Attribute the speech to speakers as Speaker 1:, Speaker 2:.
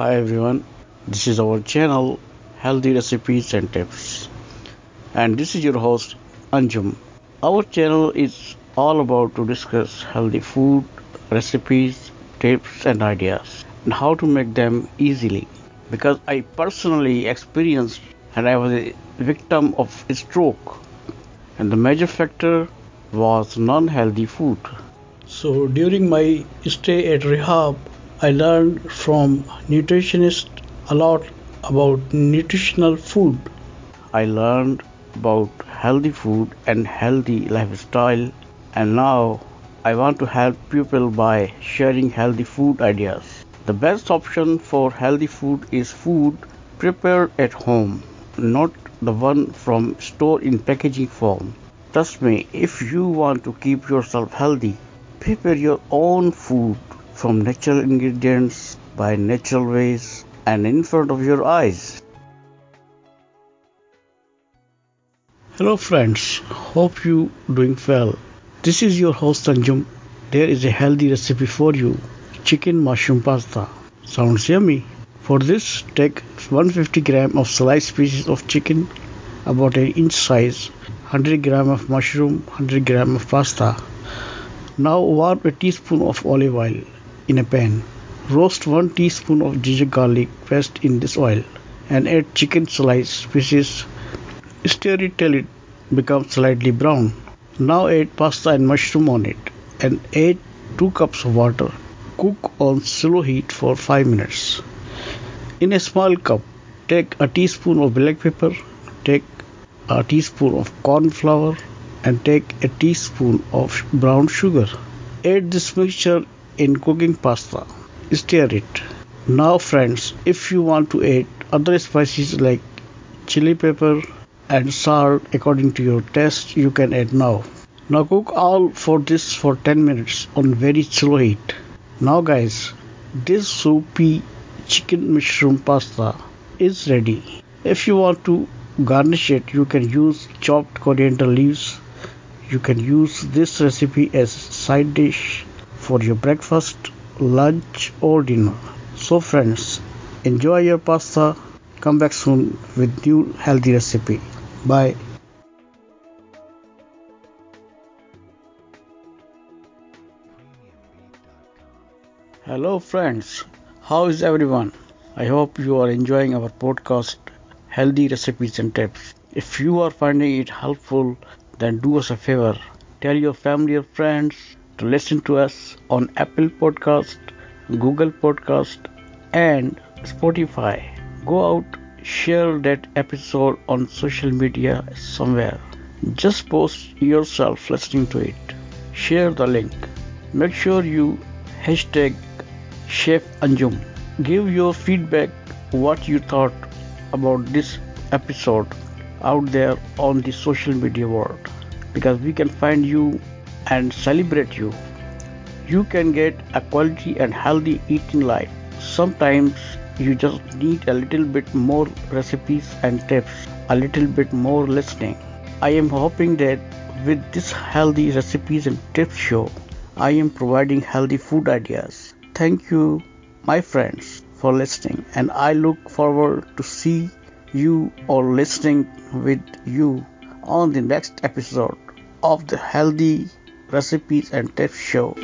Speaker 1: Hi everyone, this is our channel Healthy Recipes and Tips, and this is your host Anjum. Our channel is all about to discuss healthy food, recipes, tips, and ideas, and how to make them easily. Because I personally experienced and I was a victim of a stroke, and the major factor was non-healthy food.
Speaker 2: So during my stay at rehab, I learned from nutritionists a lot about nutritional food.
Speaker 1: I learned about healthy food and healthy lifestyle and now I want to help people by sharing healthy food ideas. The best option for healthy food is food prepared at home, not the one from store in packaging form. Trust me, if you want to keep yourself healthy, prepare your own food from natural ingredients by natural ways and in front of your eyes.
Speaker 2: Hello friends, hope you doing well. This is your host Anjum. There is a healthy recipe for you. Chicken mushroom pasta. Sounds yummy. For this, take 150 gram of sliced pieces of chicken, about an inch size, 100 gram of mushroom, 100 gram of pasta. Now warm a teaspoon of olive oil in a pan. Roast 1 teaspoon of ginger garlic paste in this oil and add chicken slice pieces. Stir it till it becomes slightly brown. Now add pasta and mushroom on it and add 2 cups of water. Cook on slow heat for 5 minutes. In a small cup, take a teaspoon of black pepper, take a teaspoon of corn flour and take a teaspoon of brown sugar. Add this mixture in cooking pasta. Stir it. Now friends, if you want to add other spices like chili pepper and salt according to your taste, you can add now. Now cook all for this for 10 minutes on very slow heat. Now guys, this soupy chicken mushroom pasta is ready. If you want to garnish it, you can use chopped coriander leaves. You can use this recipe as side dish for your breakfast, lunch or dinner. So friends, enjoy your pasta. Come back soon with new healthy recipe. Bye.
Speaker 1: Hello friends, how is everyone? I hope you are enjoying our podcast Healthy Recipes and Tips. If you are finding it helpful, then do us a favor. Tell your family or friends to listen to us on Apple Podcast, Google Podcast and Spotify. Go out, share that episode on social media somewhere. Just post yourself listening to it. Share the link. Make sure you hashtag Chef Anjum. Give your feedback what you thought about this episode out there on the social media world because we can find you and celebrate you. You can get a quality and healthy eating life. Sometimes you just need a little bit more recipes and tips, a little bit more listening. I am hoping that with this healthy recipes and tips show, I am providing healthy food ideas. Thank you, my friends, for listening, and I look forward to see you or listening with you on the next episode of the Healthy Recipes and Tips Show.